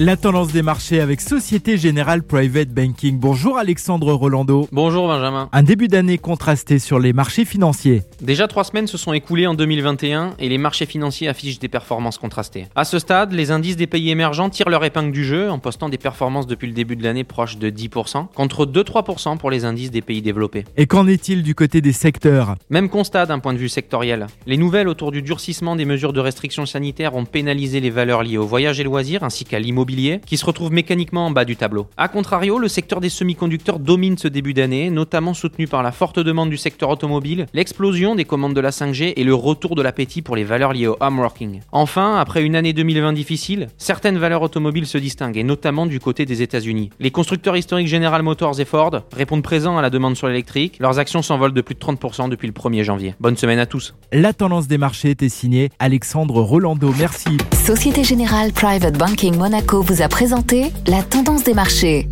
La tendance des marchés avec Société Générale Private Banking. Bonjour Alexandre Rolando. Bonjour Benjamin. Un début d'année contrasté sur les marchés financiers. Déjà trois semaines se sont écoulées en 2021 et les marchés financiers affichent des performances contrastées. À ce stade, les indices des pays émergents tirent leur épingle du jeu en postant des performances depuis le début de l'année proches de 10% contre 2-3% pour les indices des pays développés. Et qu'en est-il du côté des secteurs? Même constat d'un point de vue sectoriel. Les nouvelles autour du durcissement des mesures de restriction sanitaire ont pénalisé les valeurs liées au voyage et loisirs ainsi qu'à l'immobilier qui se retrouve mécaniquement en bas du tableau. A contrario, le secteur des semi-conducteurs domine ce début d'année, notamment soutenu par la forte demande du secteur automobile, l'explosion des commandes de la 5G et le retour de l'appétit pour les valeurs liées au home working. Enfin, après une année 2020 difficile, certaines valeurs automobiles se distinguent, et notamment du côté des États-Unis. Les constructeurs historiques General Motors et Ford répondent présents à la demande sur l'électrique. Leurs actions s'envolent de plus de 30% depuis le 1er janvier. Bonne semaine à tous. La tendance des marchés était signée Alexandre Rolando. Merci. Société Générale Private Banking Monaco vous a présenté la tendance des marchés.